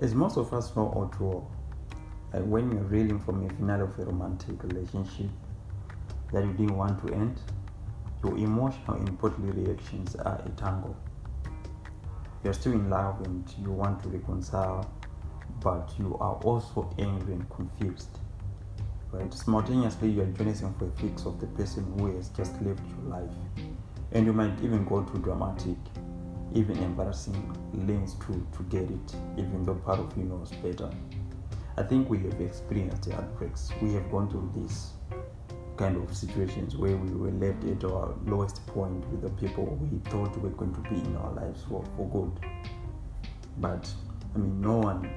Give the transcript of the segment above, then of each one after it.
as most of us know or draw, like when you're reeling from a finale of a romantic relationship that you didn't want to end, your emotional and bodily reactions are a tangle. You're still in love and you want to reconcile, but you are also angry and confused. Right? Simultaneously, you're journeying for a fix of the person who has just left your life. And you might even go to dramatic, even embarrassing lengths to, to get it, even though part of you knows better. I think we have experienced the heartbreaks. We have gone through these kind of situations where we were left at our lowest point with the people we thought were going to be in our lives for, for good. But I mean, no one,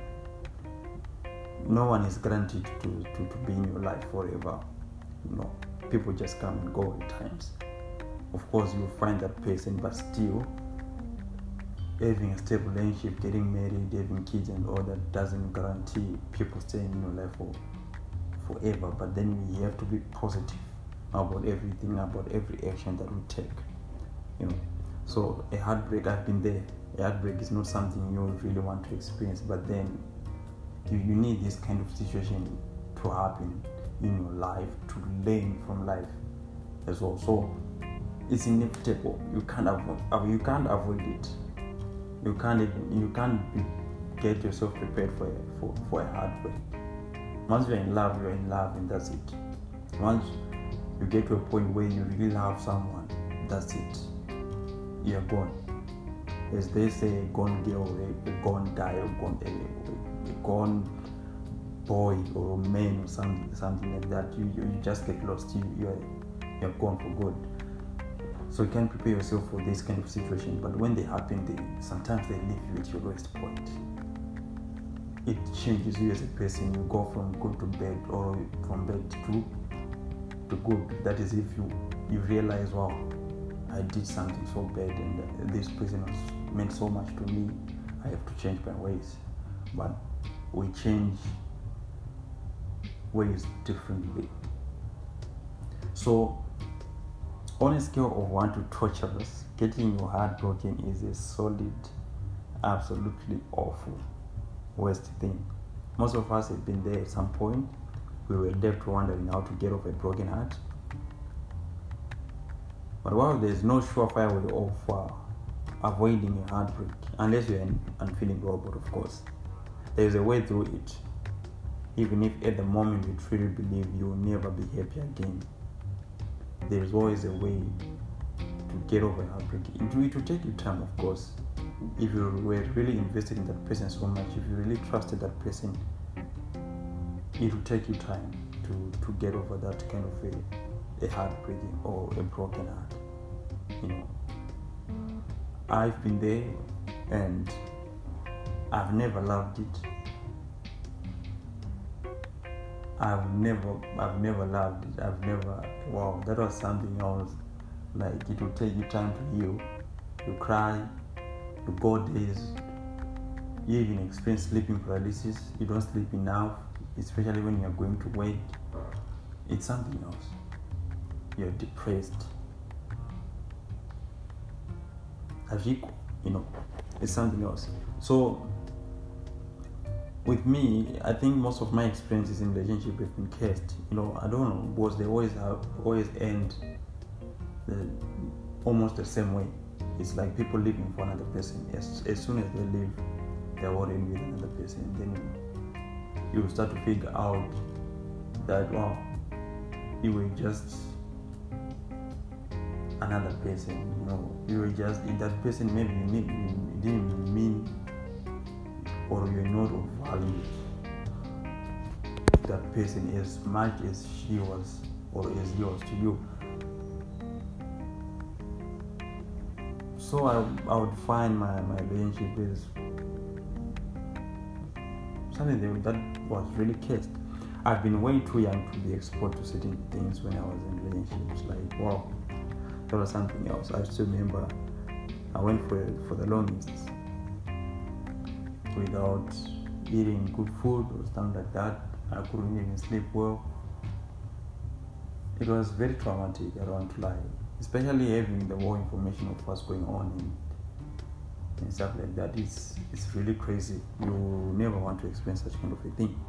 no one is granted to, to, to be in your life forever. You know, people just come and go at times. Of course, you find that person, but still, having a stable relationship, getting married, having kids, and all that doesn't guarantee people staying in your life for forever. But then we have to be positive about everything, about every action that we take. You know, so a heartbreak, I've been there. A heartbreak is not something you really want to experience, but then you, you need this kind of situation to happen in your life to learn from life as well. So it's inevitable. You can't avoid. You can't avoid it. You can't. You can't get yourself prepared for a, for for a heartbreak. Once you're in love, you're in love, and that's it. Once you get to a point where you really love someone, that's it. You're gone. As they say, gone girl, a gone guy, or gone a, a gone boy or man or something, something like that. You, you, you just get lost. You you're you're gone for good. So you can prepare yourself for this kind of situation. But when they happen, they sometimes they leave you at your lowest point. It changes you as a person. You go from good to bad, or from bad to to good. That is if you you realize, wow, I did something so bad, and this person was meant so much to me. I have to change my ways. But we change ways differently. So on a scale of 1 to torturous, getting your heart broken is a solid, absolutely awful, worst thing. Most of us have been there at some point. We were left wondering how to get off a broken heart. But while there's no surefire way of uh, avoiding a heartbreak, unless you're an unfeeling robot, of course, there's a way through it. Even if at the moment you truly believe you will never be happy again, there is always a way to get over a heartbreak. It will take you time, of course. If you were really invested in that person so much, if you really trusted that person, it will take you time to, to get over that kind of a, a heartbreaking or a broken heart. You know, I've been there and I've never loved it. I've never, I've never loved it. I've never, wow, that was something else. Like it will take you time to heal. You cry, you go days. You even experience sleeping paralysis. You don't sleep enough, especially when you're going to work. It's something else. You're depressed. Ajiko, you know, it's something else. So with me, I think most of my experiences in relationship have been cursed. You know, I don't know, because they always have always end the, almost the same way. It's like people living for another person. As, as soon as they leave, they're already with another person. Then you start to figure out that wow, you were just another person. You know, you were just that person. Maybe you, you didn't mean or you're not of value that person as much as she was or as he was to you. So I, I would find my, my relationship is something that, that was really cursed. I've been way too young to be exposed to certain things when I was in relationships. Like, wow, that was something else. I still remember I went for for the longest without eating good food or something like that. I couldn't even sleep well. It was very traumatic, I don't lie. Especially having the more information of what's going on and and stuff like that it's it's really crazy you never want to experience such kind of a thing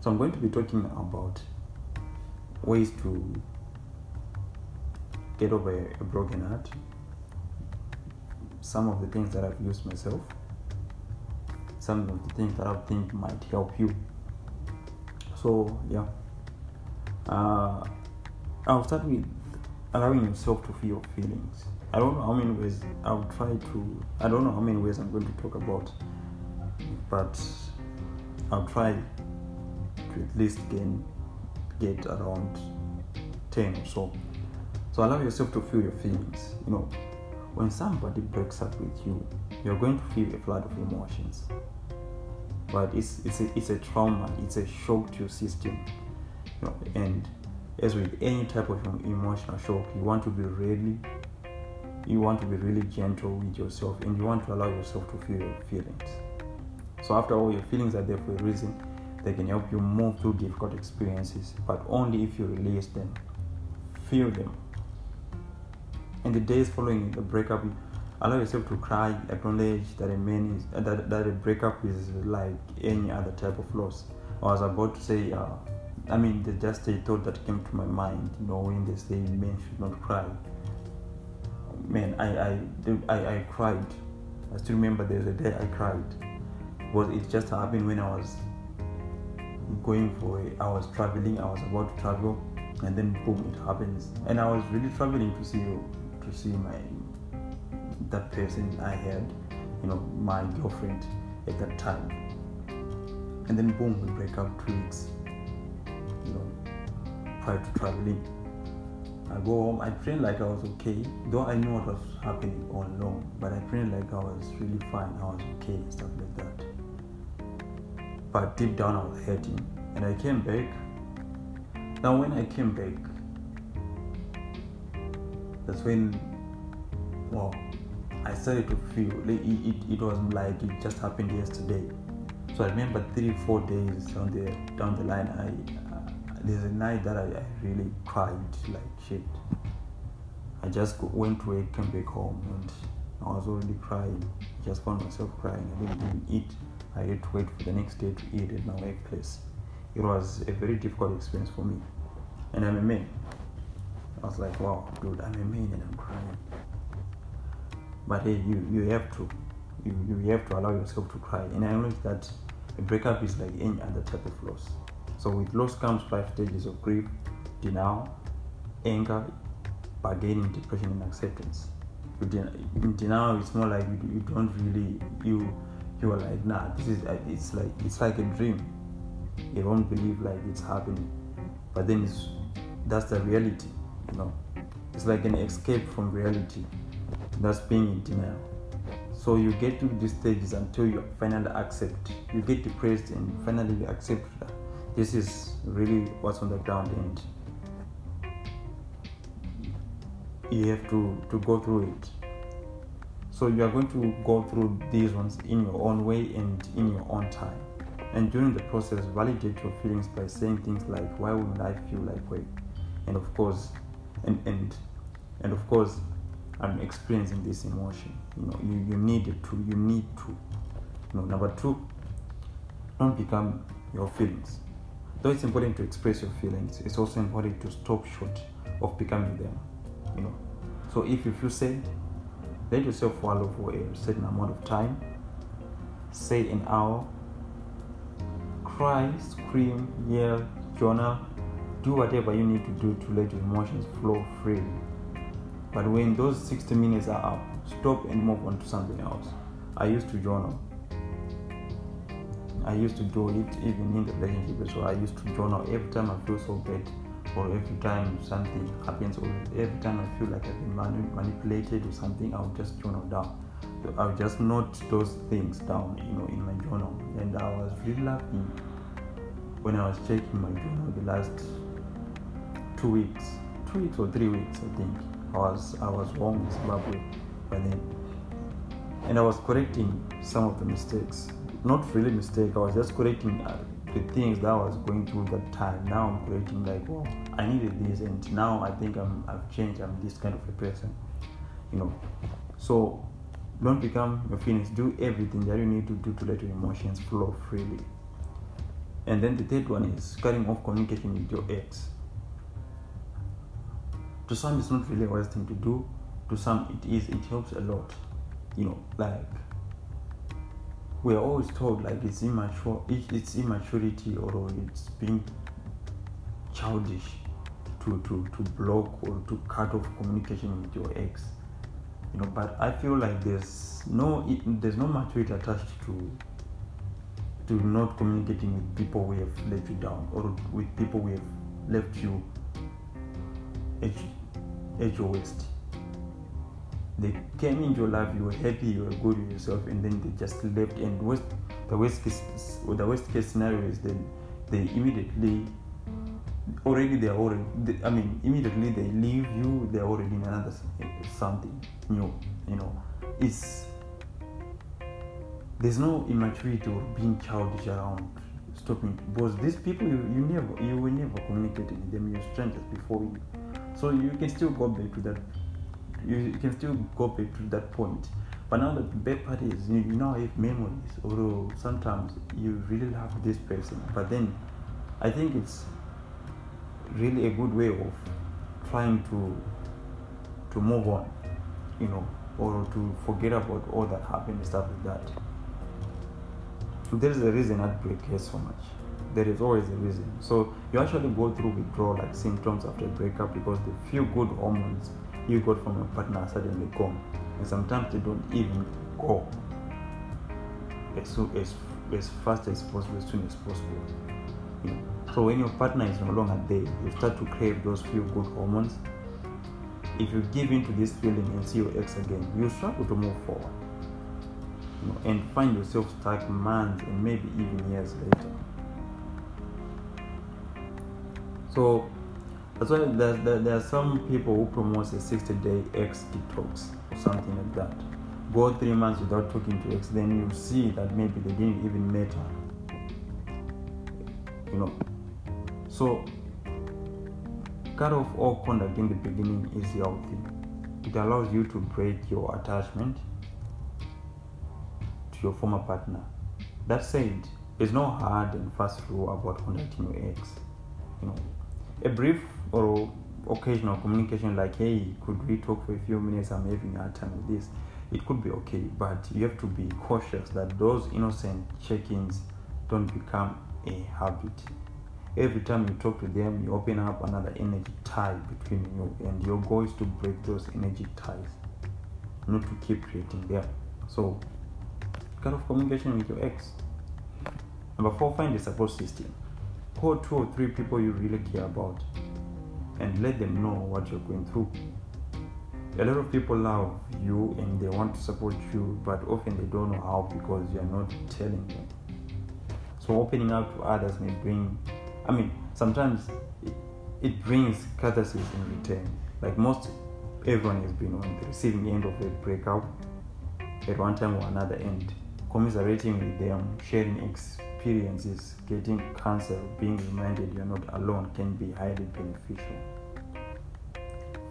so i'm going to be talking about ways to get over a broken heart some of the things that i've used myself some of the things that i think might help you so yeah uh, i'll start with allowing yourself to feel your feelings I don't know how many ways I'll try to. I don't know how many ways I'm going to talk about, but I'll try to at least gain get around ten or so. So allow yourself to feel your feelings. You know, when somebody breaks up with you, you're going to feel a flood of emotions. But it's it's a, it's a trauma. It's a shock to your system. You know, and as with any type of emotional shock, you want to be ready you want to be really gentle with yourself and you want to allow yourself to feel your feelings. So, after all, your feelings are there for a reason. They can help you move through difficult experiences, but only if you release them. Feel them. In the days following the breakup, allow yourself to cry, acknowledge that a man is that, that a breakup is like any other type of loss. I was about to say, uh, I mean, there's just a thought that came to my mind, you know, when they say men should not cry man, I, I, I, I cried. I still remember there's a day I cried. Was it just happened when I was going for a, I was traveling, I was about to travel, and then boom, it happens. And I was really traveling to see to see my that person I had, you know, my girlfriend at that time. And then boom, we break up two weeks, you know, prior to traveling I go home, I trained like I was okay, though I knew what was happening all along, but I trained like I was really fine, I was okay, and stuff like that. But deep down, I was hurting, and I came back. Now, when I came back, that's when, well, I started to feel like it, it, it was like it just happened yesterday. So I remember three, four days down the down the line, I uh, there's a night that I, I really cried like shit. I just went to work, came back home, and I was already crying. Just found myself crying. I didn't even eat. I had to wait for the next day to eat at my workplace. It was a very difficult experience for me. And I'm a man. I was like, wow, dude, I'm a man and I'm crying. But hey, you, you have to. You, you have to allow yourself to cry. And I know that a breakup is like any other type of loss. So with loss comes five stages of grief, denial, anger, bargaining, depression, and acceptance. In denial, it's more like you, you don't really you you are like nah. This is it's like it's like a dream. You don't believe like it's happening, but then it's that's the reality. Know, it's like an escape from reality. That's being in denial. So you get to these stages until you finally accept. You get depressed and finally you accept that this is really what's on the ground and you have to to go through it so you are going to go through these ones in your own way and in your own time and during the process validate your feelings by saying things like why would i feel like way and of course and and and of course i'm experiencing this emotion you know you, you need to you need to you know number two don't become your feelings Though it's important to express your feelings, it's also important to stop short of becoming them. You know. So if you feel sad, let yourself wallow for a certain amount of time. Say an hour. Cry, scream, yell, journal. Do whatever you need to do to let your emotions flow freely. But when those 60 minutes are up, stop and move on to something else. I used to journal I used to do it even in the relationship. So I used to journal every time I feel so bad, or every time something happens, or every time I feel like I've been mani- manipulated or something. I'll just journal down. I'll just note those things down, you know, in my journal. And I was really laughing when I was checking my journal the last two weeks, two weeks or three weeks, I think. I was I was home in Zimbabwe by then, and I was correcting some of the mistakes not really mistake. I was just correcting uh, the things that I was going through that time. Now I'm correcting like, well, I needed this, and now I think I'm I've changed. I'm this kind of a person, you know. So don't become your feelings do everything that you need to do to let your emotions flow freely and then the third one is cutting off communication with your ex to some it's not really a wise thing to do. To some it is. It helps a lot. You know like we're always told like it's immature it's immaturity or it's being childish to, to, to block or to cut off communication with your ex. You know but i feel like there's no there's no maturity attached to to not communicating with people who have let you down or with people who have left you at, your waist. They came into your life you were happy you were good with yourself and then they just left. And worst, the worst case the worst case scenario is that they immediately already they're already they, i mean immediately they leave you they're already in another something new you know. It's there's no immaturity or being childish around stopping. Because these people you, you never you will never communicate with them you're strangers before you so you can still go back to that you can still go back to that point. But now the bad part is you, you now have memories although sometimes you really love this person. But then i think it's really a good way of trying to to move on you know or to forget about all that happened and stuff like that. There is a reason heartbreak has so much there is always a reason. So you actually go through withdrawal like symptoms after a breakup because the few good hormones you got from your partner suddenly gone. And sometimes they don't even go as, soon, as, as fast as possible as soon as possible you know? so when your partner is no longer there you start to crave those few good hormones. If you give in to this feeling and see your ex again you struggle to move forward you know, and find yourself stuck months and maybe even years later so that's why there, there, there are some people who promote a 60 day ex detox or something like that. Go three months without talking to ex, then you see that maybe they didn't even matter. You know. So cut off all contact in the beginning is healthy. It allows you to break your attachment to your former partner. That said, there's no hard and fast rule about contacting your ex. You know, a brief or occasional communication like hey could we talk for a few minutes? I'm having a hard time with this. It could be okay but you have to be cautious that those innocent check-ins don't become a habit. Every time you talk to them you open up another energy tie between you and your goal is to break those energy ties not to keep creating them. So kind of communication with your ex. Number four find a support system call two or three people you really care about and let them know what you're going through. A lot of people love you and they want to support you, but often they don't know how because you're not telling them. So, opening up to others may bring, I mean, sometimes it, it brings catharsis in return. Like most, everyone has been on the receiving end of a breakup at one time or another, and commiserating with them, sharing experiences, getting cancer, being reminded you're not alone can be highly beneficial.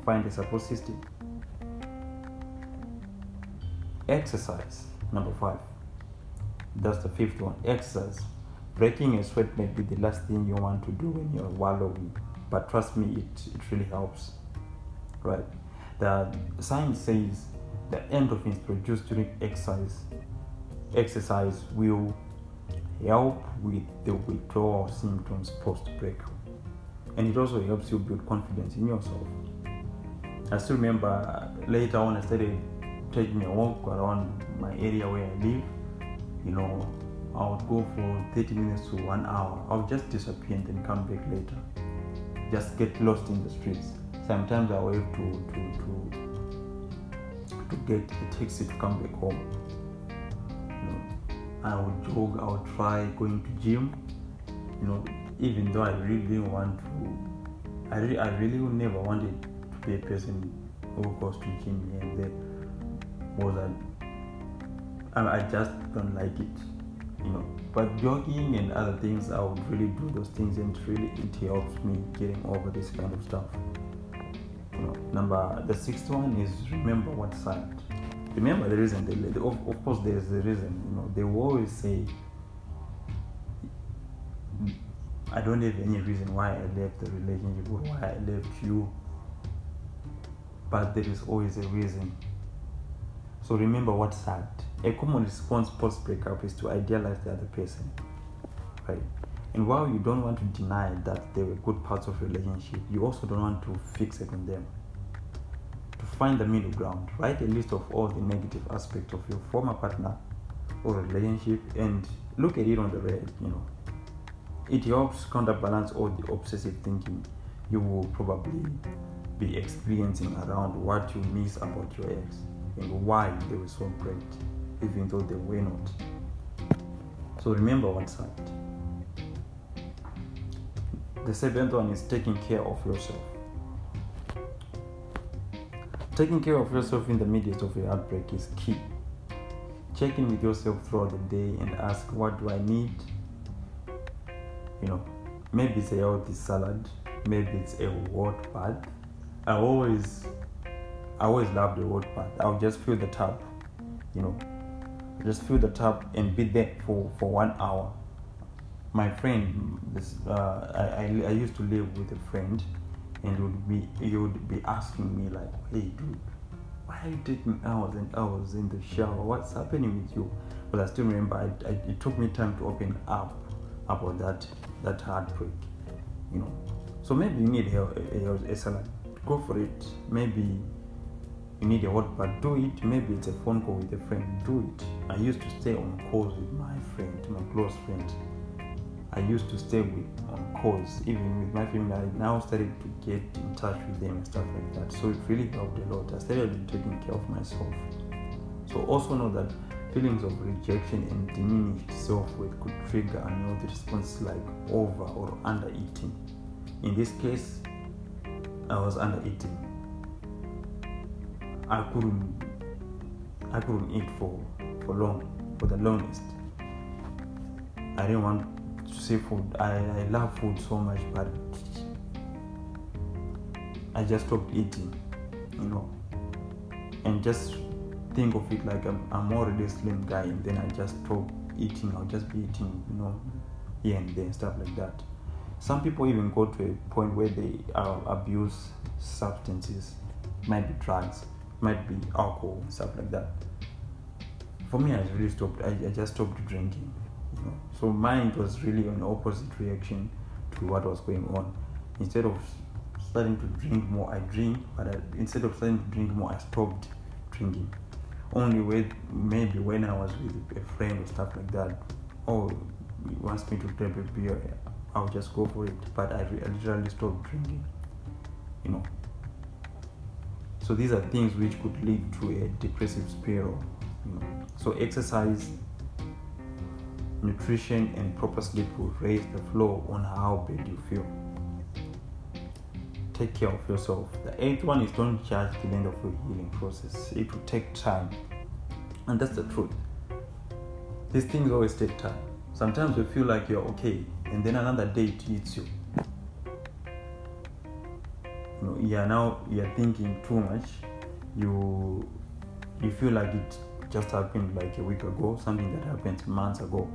Find a support system. Exercise, number five. That's the fifth one. Exercise. Breaking a sweat may be the last thing you want to do when you're wallowing, but trust me, it, it really helps. Right? The science says the endorphins produced during exercise exercise will help with the withdrawal symptoms post breakup and it also helps you build confidence in yourself. I still remember later on i started taking a walk around my area where i live. You know i would go for 30 minutes to one hour. I would just disappear and then come back later. Just get lost in the streets. Sometimes i will have to to to to get a taxi to come back home I would jog, I would try going to gym. You know, even though I really didn't want to, I really, I really never wanted to be a person who goes to gym and there was I, I just don't like it. You know, but jogging and other things, I would really do those things, and really it helps me getting over this kind of stuff. You know, number the sixth one is remember what side remember the reason they. Of, of course, there's the reason. You know, they will always say, "I don't have any reason why I left the relationship or why I left you." But there is always a reason. So remember what's sad. A common response post breakup is to idealize the other person, right? And while you don't want to deny that there were good parts of relationship, you also don't want to fixate on them. Find the middle ground, write a list of all the negative aspects of your former partner or relationship and look at it on the red, you know. It helps counterbalance all the obsessive thinking you will probably be experiencing around what you miss about your ex and why they were so great, even though they were not. So remember what's right. The seventh one is taking care of yourself. Taking care of yourself in the midst of a heartbreak is key. Check in with yourself throughout the day and ask, What do I need? You know, maybe it's a healthy salad, maybe it's a hot bath. I always, I always love the hot bath. I'll just fill the tub, you know, just fill the tub and be there for, for one hour my friend this uh, I, I, I used to live with a friend and would be he would be asking me like hey dude why are you taking hours and hours in the shower? Mm. What's happening with you? But i still remember I, I, it took me time to open up about that that heartbreak you know. So maybe you need a, a, a salad. Go for it. Maybe you need a what but do it. Maybe it's a phone call with a friend. Do it. I used to stay on calls with my friend my close friend I used to stay with um, on calls, even with my family. I now started to get in touch with them and stuff like that. So it really helped a lot. I started taking care of myself. So also know that feelings of rejection and diminished self-worth could trigger unhealthy responses like over or under eating. In this case, I was under eating. I couldn't I couldn't eat for for long for the longest. I didn't want seafood. I, I love food so much, but I just stopped eating, you know, and just think of it like I'm, I'm already a slim guy, and then I just stop eating. I'll just be eating, you know, here and there, and stuff like that. Some people even go to a point where they uh, abuse substances, might be drugs, might be alcohol, stuff like that. For me, I really stopped. I, I just stopped drinking So mine was really an opposite reaction to what was going on. Instead of starting to drink more, I drink, but I, instead of starting to drink more, I stopped drinking. Only with maybe when I was with a friend or stuff like that. Oh, he wants me to grab a beer, I'll just go for it. But I, I literally stopped drinking. You know. So these are things which could lead to a depressive spiral. You know. So exercise nutrition and proper sleep will raise the flow on how bad you feel. Take care of yourself. The eighth one is don't judge the end of your healing process. It will take time. And that's the truth. These things always take time. Sometimes you feel like you're okay, and then another day it hits you. You know, you're now you're thinking too much. You you feel like it just happened like a week ago, something that happened months ago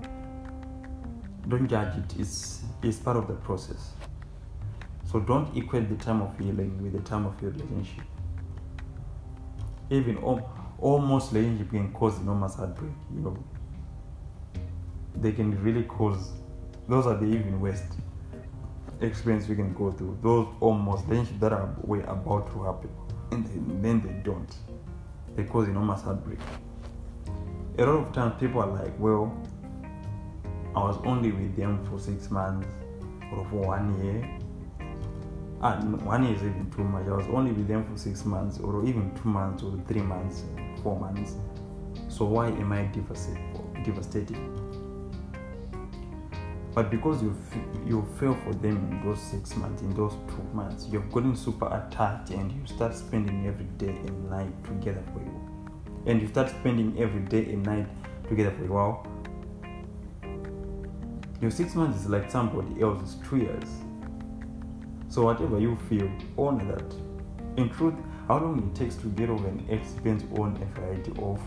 don't judge it. It's, it's part of the process. So don't equate the time of healing with the time of your relationship. Even almost relationship can cause enormous heartbreak you know. They can really cause those are the even worst experience we can go through. Those almost relationships that are were about to happen and then they don't. They cause enormous heartbreak. A lot of times people are like well I was only with them for six months or for one year. Ah, and one year is even too much. I was only with them for six months or even two months or three months, four months. So why am I devastated? But because you you fell for them in those six months, in those two months, you've gotten super attached and you start spending every day and night together for you. And you start spending every day and night together for you. Wow your six months is like somebody else's two years. So whatever you feel, honor that. In truth, How long it takes to get over an ex depends on a variety of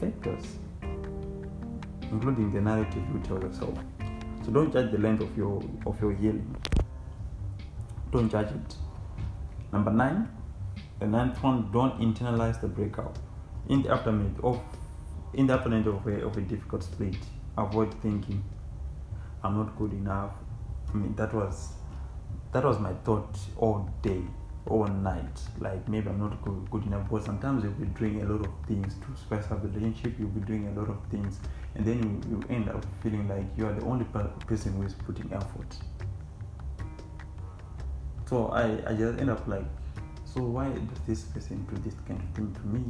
factors, including the narrative you tell yourself. So don't judge the length of your of your healing. Don't judge it. Number nine, the ninth one, don't internalize the breakup. In the aftermath of in the aftermath of a, of a difficult split, avoid thinking, I'm not good enough. I mean that was that was my thought all day, all night. Like maybe I'm not good, good enough. But sometimes you'll be doing a lot of things to spice up the relationship. You'll be doing a lot of things, and then you, you end up feeling like you are the only person who is putting effort. So I, I just end up like, so why does this person do this kind of thing to me?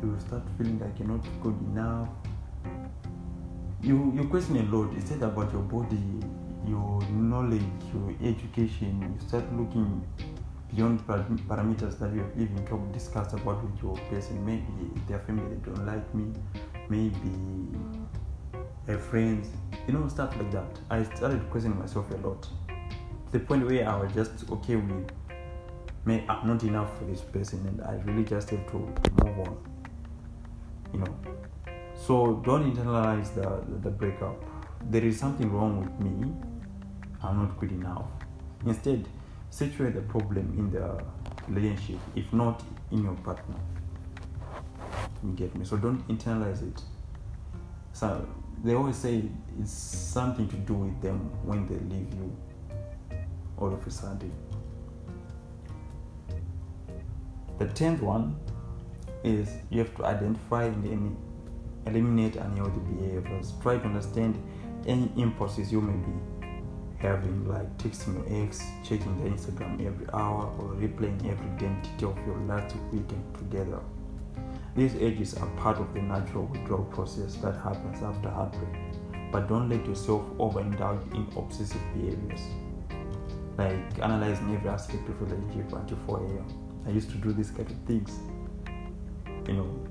You start feeling like you're not good enough. You you question a lot. Is it about your body, your knowledge, your education? You start looking beyond parameters that you have even talked discussed about with your person. Maybe their family they don't like me. Maybe their friends, you know, stuff like that. I started questioning myself a lot the point where I was just okay with me I'm not enough for this person and I really just have to move on. You know. So don't internalize the, the, the breakup. There is something wrong with me. I'm not good enough. Instead, situate the problem in the relationship, if not in your partner. You get me? So don't internalize it. So they always say it's something to do with them when they leave you all of a sudden. The tenth one is you have to identify and eliminate unhealthy behaviors. Try to understand any impulses you may be having, like texting your ex, checking the Instagram every hour, or replaying every identity of your last weekend together. These urges are part of the natural withdrawal process that happens after heartbreak, but don't let yourself overindulge in obsessive behaviors like analyzing every aspect of your relationship until 4 a.m. I used to do these kind of things. You know,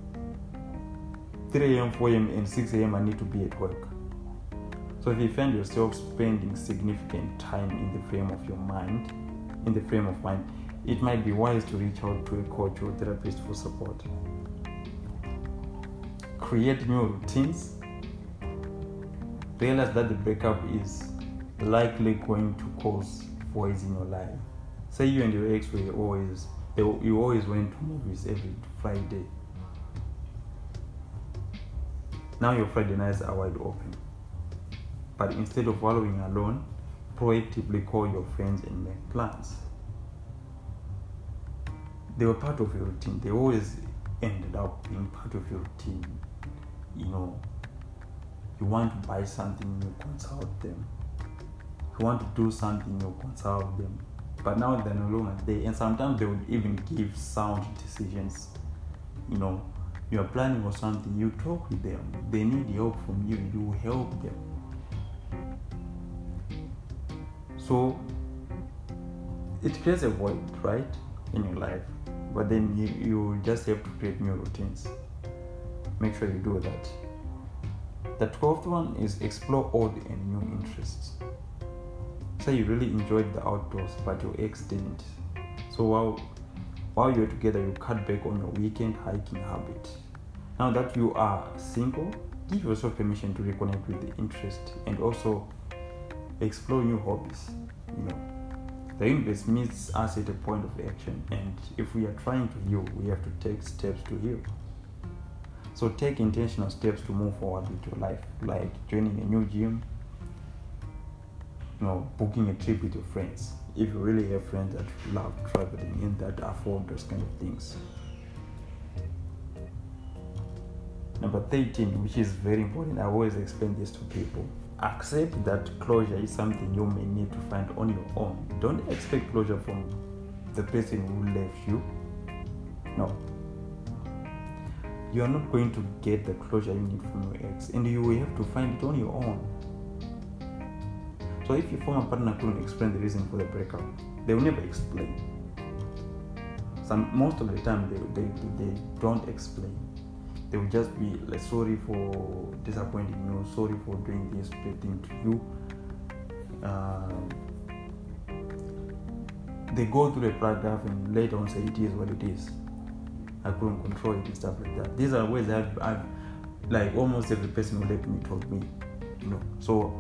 3 a.m., 4 a.m., and 6 a.m. I need to be at work. So if you find yourself spending significant time in the frame of your mind, in the frame of mind, it might be wise to reach out to a coach or therapist for support. Create new routines. Realize that the breakup is likely going to cause voids in your life. Say you and your ex were always they, you always went to movies every Friday. Now your Friday nights are wide open. But instead of wallowing alone, proactively call your friends and make plans. They were part of your routine. They always ended up being part of your routine. You know, you want to buy something, you consult them you want to do something, you consult them. But now they're no longer there, and sometimes they would even give sound decisions. You know, you are planning for something, you talk with them. They need help from you, you help them. So it creates a void, right, in your life. But then you, you just have to create new routines. Make sure you do that. The twelfth one is explore old and new interests say you really enjoyed the outdoors, but your ex didn't. So while while you're together, you cut back on your weekend hiking habit. Now that you are single, give yourself permission to reconnect with the interest and also explore new hobbies. You know, the universe meets us at a point of action, and if we are trying to heal, we have to take steps to heal. So take intentional steps to move forward with your life, like joining a new gym, you know, booking a trip with your friends. If you really have friends that love traveling and that afford those kind of things. Number 13, which is very important, I always explain this to people. Accept that closure is something you may need to find on your own. Don't expect closure from the person who left you. No. You are not going to get the closure you need from your ex, and you will have to find it on your own so if your former partner couldn't explain the reason for the breakup, they will never explain. Some most of the time they, they, they don't explain. They will just be like sorry for disappointing you, sorry for doing this bad thing to you. Uh, they go through a paragraph and later on say it is what it is. I couldn't control it and stuff like that. These are ways I've, I've like almost every person who left me told me, you know. So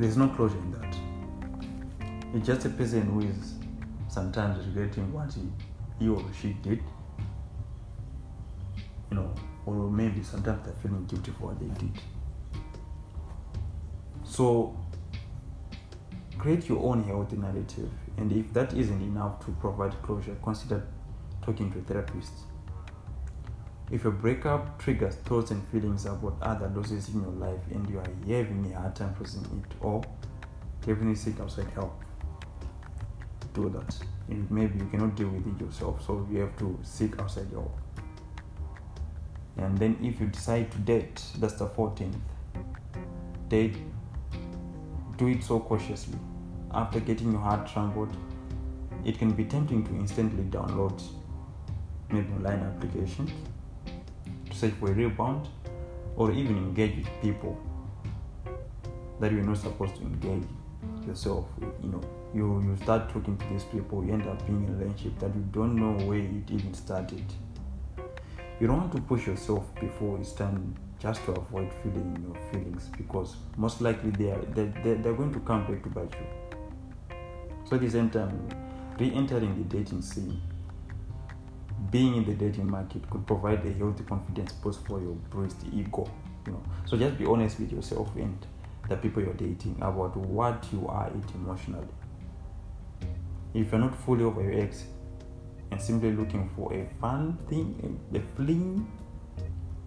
there's no closure in that. It's just a person who is sometimes regretting what he, he or she did, you know, or maybe sometimes they're feeling guilty for what they did. So create your own healthy narrative, and if that isn't enough to provide closure, consider talking to a therapist. If a breakup triggers thoughts and feelings about other losses in your life and you are having a hard time processing it, or definitely seek outside help. Do that. And maybe you cannot deal with it yourself, so you have to seek outside help. And then if you decide to date, that's the 14th. Date, do it so cautiously. After getting your heart trampled, it can be tempting to instantly download maybe online applications search for a rebound or even engage with people that you're not supposed to engage yourself with. You know, you, you start talking to these people, you end up being in a relationship that you don't know where it even started. You don't want to push yourself before it's time just to avoid feeling your feelings because most likely they are they, they, they're going to come back to bite you. So at the same time, re-entering the dating scene being in the dating market could provide a healthy confidence boost for your bruised ego. You know, so just be honest with yourself and the people you're dating about what you are emotionally. If you're not fully over your ex and simply looking for a fun thing, a, a fling,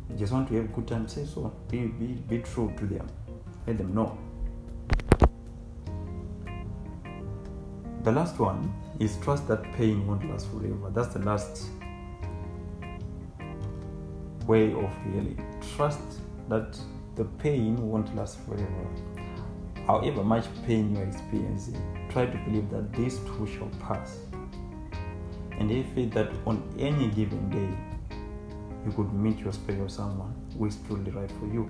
you just want to have a good time, say so. Be, be, be true to them. Let them know. The last one is trust that pain won't last forever. That's the last way of healing. Trust that the pain won't last forever. However much pain you're experiencing, try to believe that this too shall pass. And if faith that on any given day, you could meet your special someone who is truly right for you.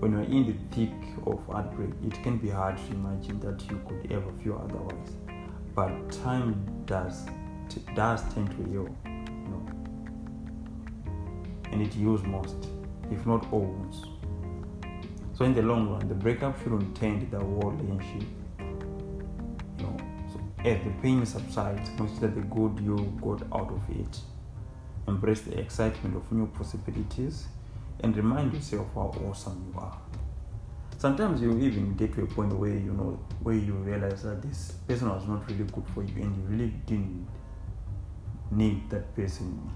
When you're in the thick of heartbreak, it can be hard to imagine that you could ever feel otherwise. But time does does tend to heal and it heals most, if not all wounds. So in the long run, the breakup shouldn't taint the whole relationship. You know, so as the pain subsides, consider the good you got out of it. Embrace the excitement of new possibilities and remind yourself how awesome you are. Sometimes you even get to a point where you know where you realize that this person was not really good for you and you really didn't need that person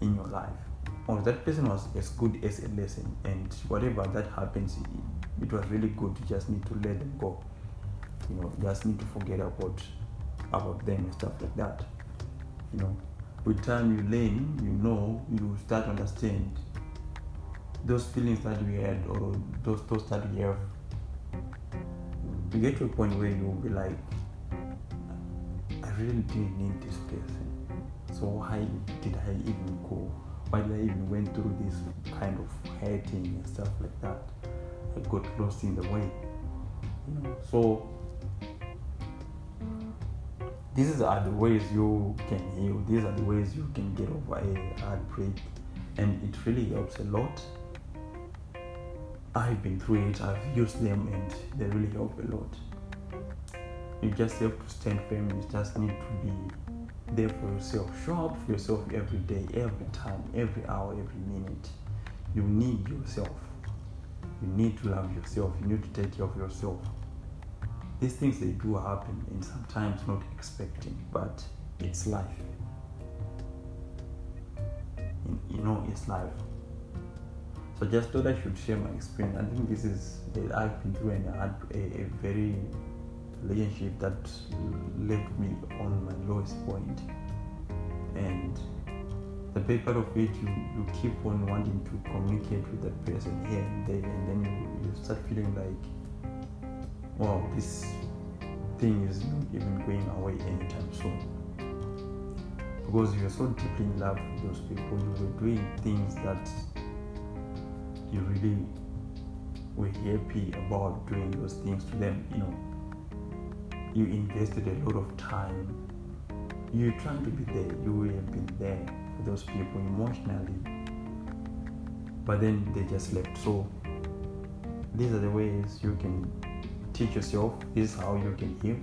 in your life. Or that person was as good as a lesson and whatever that happens it, was really good. You just need to let them go. You know just need to forget about about them and stuff like that. You know with time you learn you know you start to understand those feelings that you had or those thoughts that you have. You get to a point where you'll be like i really didn't need this person so why did I even go? Why did I even went through this kind of hurting and stuff like that? I got lost in the way. You know, so these are the ways you can heal. These are the ways you can get over a heartbreak, and it really helps a lot. I've been through it. I've used them, and they really help a lot. You just have to stand firm. You just need to be there for yourself. Show up for yourself every day, every time, every hour, every minute. You need yourself. You need to love yourself. You need to take care of yourself. These things they do happen and sometimes not expecting, but it's life. You know, it's life. So just thought I should share my experience. I think this is I've been through and I had a, a very relationship that left me on my lowest point. And the big part of it you, you keep on wanting to communicate with that person here and there and then you, you start feeling like wow this thing is not even going away anytime soon. Because you are so deeply in love with those people you were doing things that you really were happy about doing those things to them you know you invested a lot of time. You're trying to be there. You have been there for those people emotionally. But then they just left. So these are the ways you can teach yourself. This is how you can heal.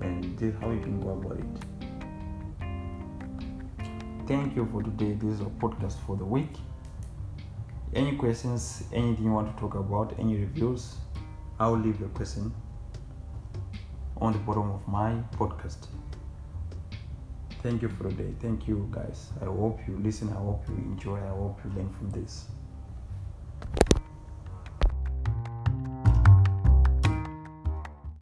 And this is how you can go about it. Thank you for today. This is a podcast for the week. Any questions? Anything you want to talk about? Any reviews? I'll leave a question on the bottom of my podcast. Thank you for today thank you guys. I hope you listen. I hope you enjoy. I hope you learn from this